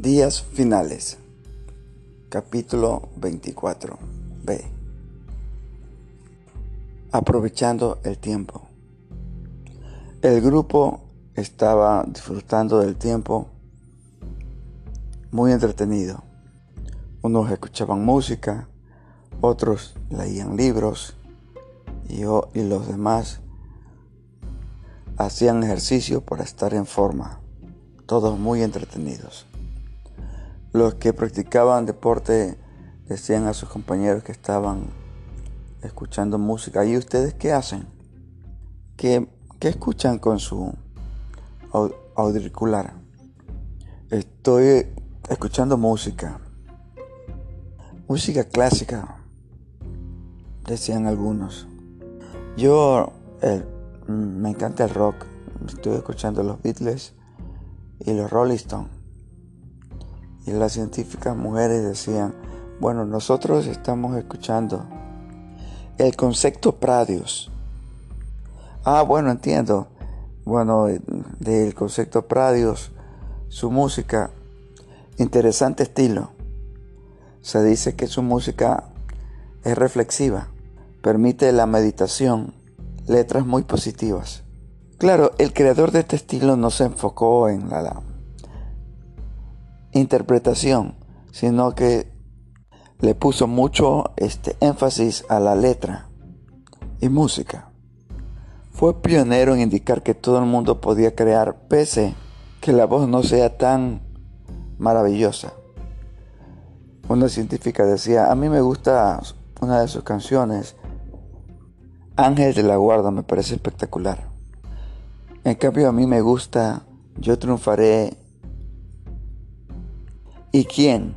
Días finales. Capítulo 24. B. Aprovechando el tiempo. El grupo estaba disfrutando del tiempo muy entretenido. Unos escuchaban música, otros leían libros y, y los demás hacían ejercicio para estar en forma, todos muy entretenidos. Los que practicaban deporte decían a sus compañeros que estaban escuchando música. ¿Y ustedes qué hacen? ¿Qué, escuchan con su auricular? Estoy escuchando música. Música clásica, decían algunos. Yo me encanta el rock. Estoy escuchando los Beatles y los Rolling Stones. Las científicas mujeres decían, bueno, nosotros estamos escuchando el concepto Pradios. Ah, bueno, entiendo. Bueno, del concepto Pradios, su música, interesante estilo. Se dice que su música es reflexiva, permite la meditación, letras muy positivas. Claro, el creador de este estilo no se enfocó en la, interpretación, sino que le puso mucho este, énfasis a la letra y música. Fue pionero en indicar que todo el mundo podía crear pese que la voz no sea tan maravillosa. Una científica decía, a mí me gusta una de sus canciones, Ángel de la Guarda, me parece espectacular. En cambio a mí me gusta Yo triunfaré ¿Y quién?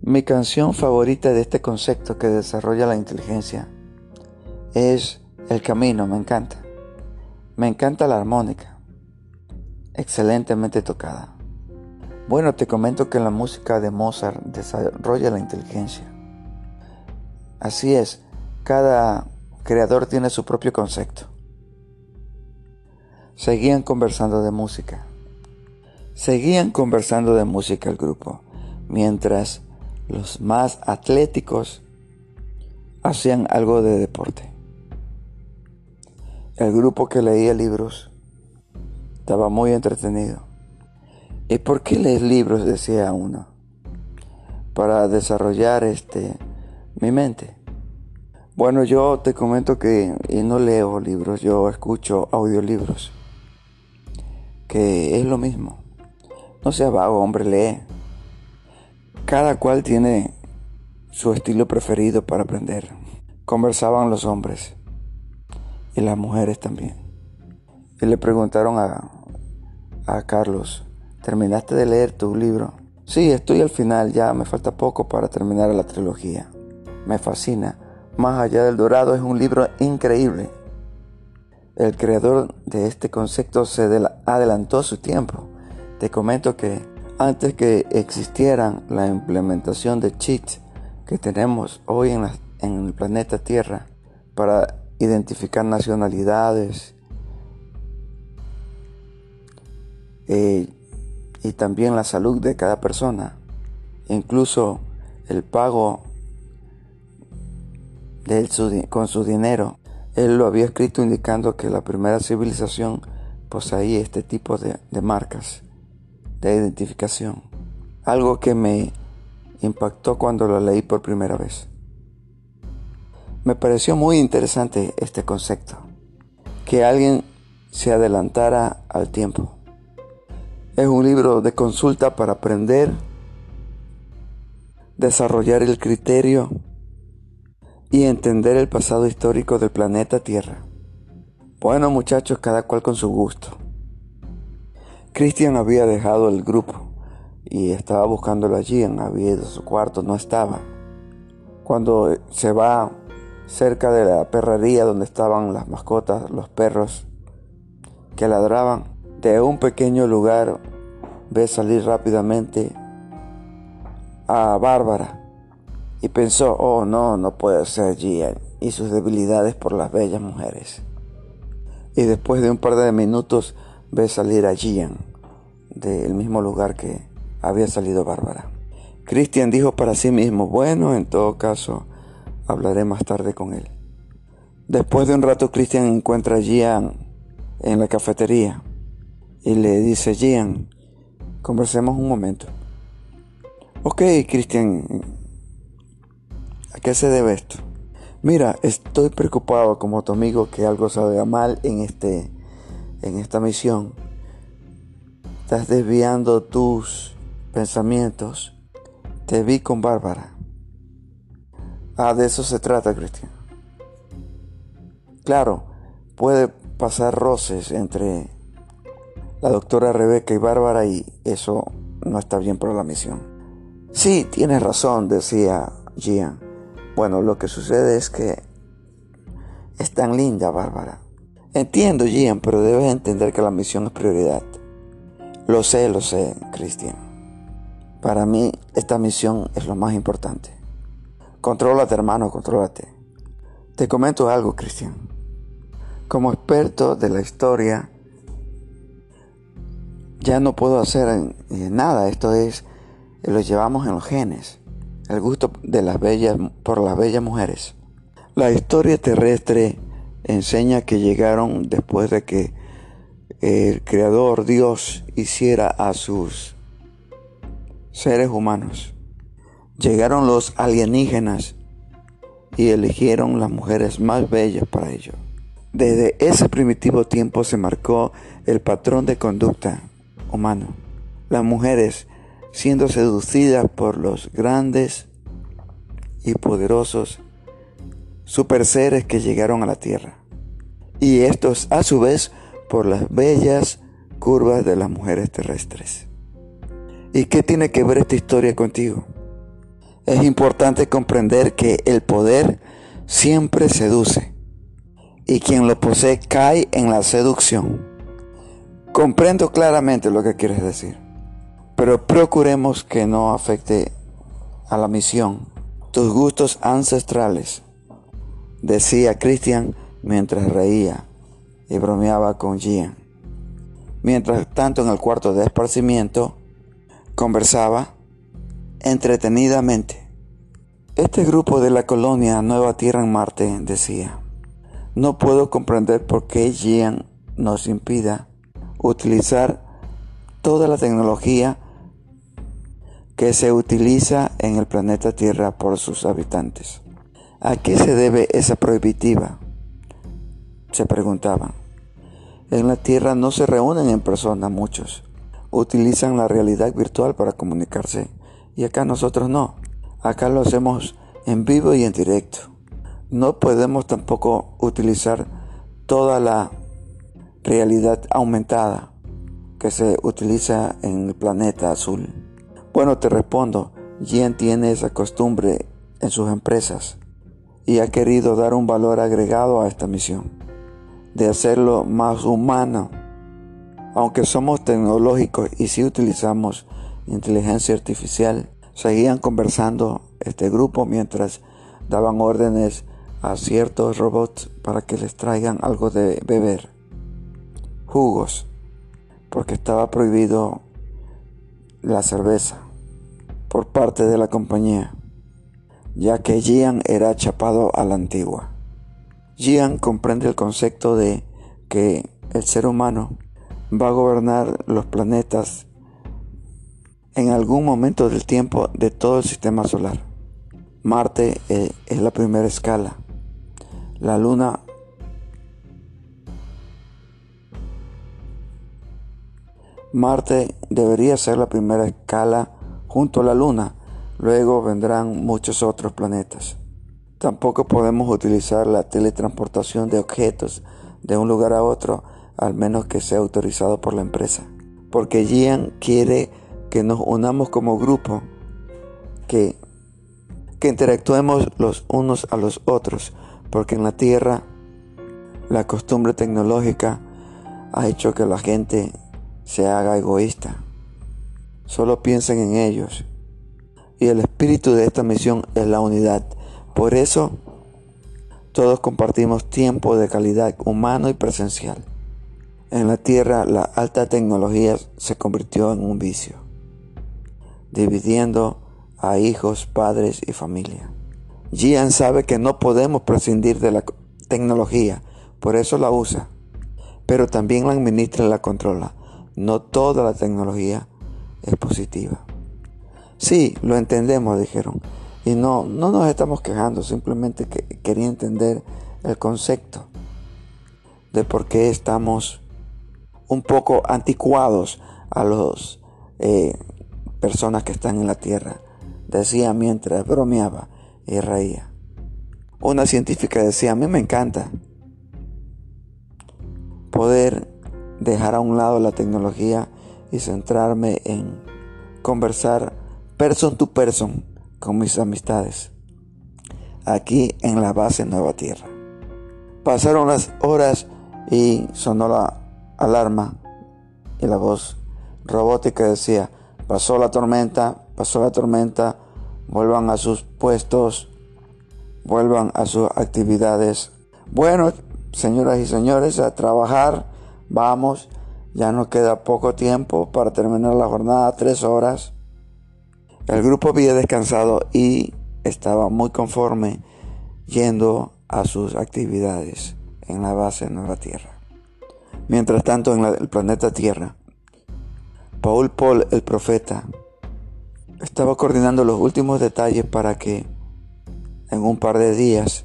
Mi canción favorita de este concepto que desarrolla la inteligencia es El Camino, me encanta. Me encanta la armónica, excelentemente tocada. Bueno, te comento que la música de Mozart desarrolla la inteligencia. Así es, cada creador tiene su propio concepto. Seguían conversando de música. Seguían conversando de música el grupo, mientras los más atléticos hacían algo de deporte. El grupo que leía libros estaba muy entretenido. ¿Y por qué lees libros? decía uno. Para desarrollar este mi mente. Bueno, yo te comento que no leo libros, yo escucho audiolibros, que es lo mismo. No sea vago, hombre, lee. Cada cual tiene su estilo preferido para aprender. Conversaban los hombres y las mujeres también. Y le preguntaron a, a Carlos, ¿terminaste de leer tu libro? Sí, estoy al final, ya me falta poco para terminar la trilogía. Me fascina. Más allá del dorado es un libro increíble. El creador de este concepto se adelantó su tiempo te comento que antes que existieran la implementación de cheats que tenemos hoy en, el planeta Tierra para identificar nacionalidades eh, y también la salud de cada persona, incluso el pago con su dinero. Él lo había escrito indicando que la primera civilización poseía este tipo de marcas de identificación. Algo que me impactó cuando lo leí por primera vez. Me pareció muy interesante este concepto, que alguien se adelantara al tiempo. Es un libro de consulta para aprender, desarrollar el criterio y entender el pasado histórico del planeta Tierra. Bueno muchachos, cada cual con su gusto. Cristian había dejado el grupo y estaba buscándolo allí, había ido su cuarto, no estaba. Cuando se va cerca de la perrería donde estaban las mascotas, los perros que ladraban, de un pequeño lugar ve salir rápidamente a Bárbara y pensó, oh no, no puede ser allí y sus debilidades por las bellas mujeres. Y después de un par de minutos ve salir a Gian del mismo lugar que, había salido Bárbara. Christian dijo para sí mismo, bueno, en todo caso, hablaré más tarde con él. Después de un rato, Christian encuentra a Gian en la cafetería y le dice, Gian, conversemos un momento. Ok, Christian, ¿a qué se debe esto? Mira, estoy preocupado como tu amigo que algo salga mal en, este, en esta misión. Estás desviando tus pensamientos. Te vi con Bárbara. Ah, de eso se trata, Cristian. Claro, puede pasar roces entre la doctora Rebeca y Bárbara y eso no está bien para la misión. Sí, tienes razón, decía Gian. Bueno, lo que sucede es que es tan linda, Bárbara. Entiendo, Gian, pero debes entender que la misión es prioridad. Lo sé, lo sé, Cristian. Para mí, esta misión es lo más importante. Contrólate, hermano, contrólate. Te comento algo, Cristian. Como experto de la historia, ya no puedo hacer nada. Esto es, lo llevamos en los genes el gusto de las bellas por las bellas mujeres. La historia terrestre enseña que llegaron después de que el creador Dios hiciera a sus seres humanos. Llegaron los alienígenas y eligieron las mujeres más bellas para ello. Desde ese primitivo tiempo se marcó el patrón de conducta humano. Las mujeres siendo seducida por los grandes y poderosos super seres que llegaron a la tierra. Y estos a su vez por las bellas curvas de las mujeres terrestres. ¿Y qué tiene que ver esta historia contigo? Es importante comprender que el poder siempre seduce y quien lo posee cae en la seducción. Comprendo claramente lo que quieres decir pero procuremos que no afecte a la misión, tus gustos ancestrales, decía Christian mientras reía y bromeaba con Gian. Mientras tanto en el cuarto de esparcimiento conversaba entretenidamente. Este grupo de la colonia Nueva Tierra en Marte decía, no puedo comprender por qué Gian nos impida utilizar toda la tecnología que se utiliza en el planeta Tierra por sus habitantes. ¿A qué se debe esa prohibitiva? Se preguntaban. En la Tierra no se reúnen en persona muchos. Utilizan la realidad virtual para comunicarse. Y acá nosotros no. Acá lo hacemos en vivo y en directo. No podemos tampoco utilizar toda la realidad aumentada que se utiliza en el planeta azul. Bueno, te respondo, Jen tiene esa costumbre en sus empresas y ha querido dar un valor agregado a esta misión, de hacerlo más humano. Aunque somos tecnológicos y si utilizamos inteligencia artificial, seguían conversando este grupo mientras daban órdenes a ciertos robots para que les traigan algo de beber, jugos, porque estaba prohibido la cerveza por parte de la compañía, ya que Gian era chapado a la antigua. Gian comprende el concepto de que el ser humano va a gobernar los planetas en algún momento del tiempo de todo el sistema solar. Marte eh, es la primera escala. La Luna Marte debería ser la primera escala junto a la Luna. Luego vendrán muchos otros planetas. Tampoco podemos utilizar la teletransportación de objetos de un lugar a otro, al menos que sea autorizado por la empresa. Porque Gian quiere que nos unamos como grupo, que, que interactuemos los unos a los otros, porque en la Tierra la costumbre tecnológica ha hecho que la gente se haga egoísta solo piensen en ellos. Y el espíritu de esta misión es la unidad. Por eso, todos compartimos tiempo de calidad humano y presencial. En la Tierra la alta tecnología se convirtió en un vicio. dividiendo a hijos, padres y familia. Gian sabe que no podemos prescindir de la tecnología, por eso la usa, pero también la administra y la controla. No toda la tecnología es positiva. Sí, lo entendemos, dijeron. Y no, no nos estamos quejando, simplemente que quería entender el concepto de por qué estamos un poco anticuados a las eh, personas que están en la tierra. Decía mientras bromeaba y reía. Una científica decía, a mí me encanta poder dejar a un lado la tecnología y centrarme en conversar person to person con mis amistades aquí en la base Nueva Tierra. Pasaron las horas y sonó la alarma y la voz robótica decía, pasó la tormenta, pasó la tormenta, vuelvan a sus puestos, vuelvan a sus actividades. Bueno, señoras y señores, a trabajar, vamos, ya nos queda poco tiempo para terminar la jornada, tres horas. El grupo había descansado y estaba muy conforme yendo a sus actividades en la base de Nueva Tierra. Mientras tanto, en el planeta Tierra, Paul Paul, el profeta, estaba coordinando los últimos detalles para que en un par de días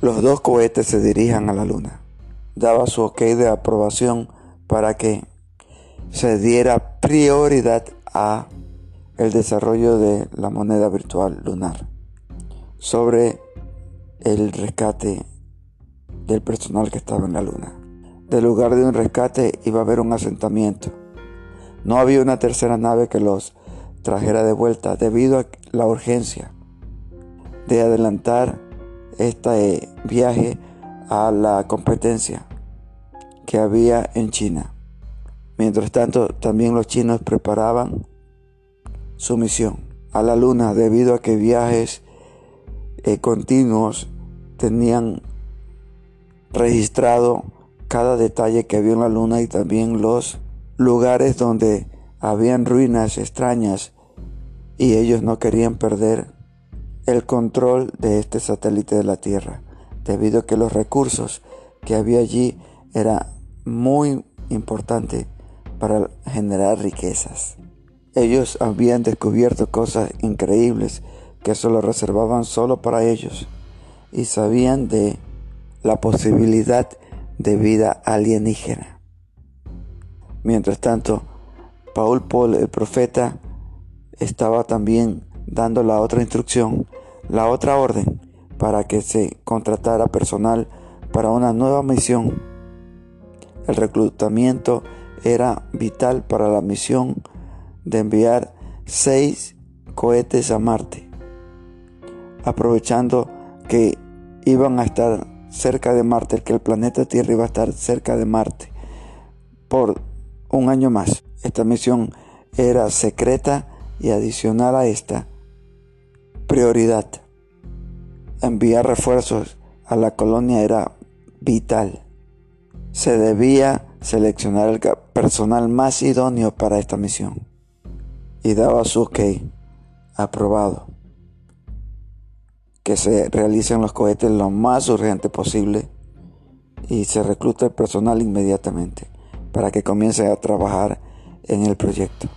los dos cohetes se dirijan a la Luna. Daba su ok de aprobación para que se diera prioridad a el desarrollo de la moneda virtual lunar, sobre el rescate del personal que estaba en la luna. Del lugar de un rescate iba a haber un asentamiento. No había una tercera nave que los trajera de vuelta debido a la urgencia de adelantar este viaje a la competencia que había en China. Mientras tanto, también los chinos preparaban su misión a la luna debido a que viajes eh, continuos tenían registrado cada detalle que había en la luna y también los lugares donde habían ruinas extrañas y ellos no querían perder el control de este satélite de la Tierra debido a que los recursos que había allí era muy importante para generar riquezas. Ellos habían descubierto cosas increíbles que solo reservaban solo para ellos y sabían de la posibilidad de vida alienígena. Mientras tanto, Paul Paul, el profeta, estaba también dando la otra instrucción, la otra orden, para que se contratara personal para una nueva misión. El reclutamiento era vital para la misión de enviar seis cohetes a Marte, aprovechando que iban a estar cerca de Marte, que el planeta Tierra iba a estar cerca de Marte por un año más. Esta misión era secreta y adicional a esta prioridad. Enviar refuerzos a la colonia era vital. Se debía seleccionar el personal más idóneo para esta misión y daba su ok aprobado. Que se realicen los cohetes lo más urgente posible y se recluta el personal inmediatamente para que comience a trabajar en el proyecto.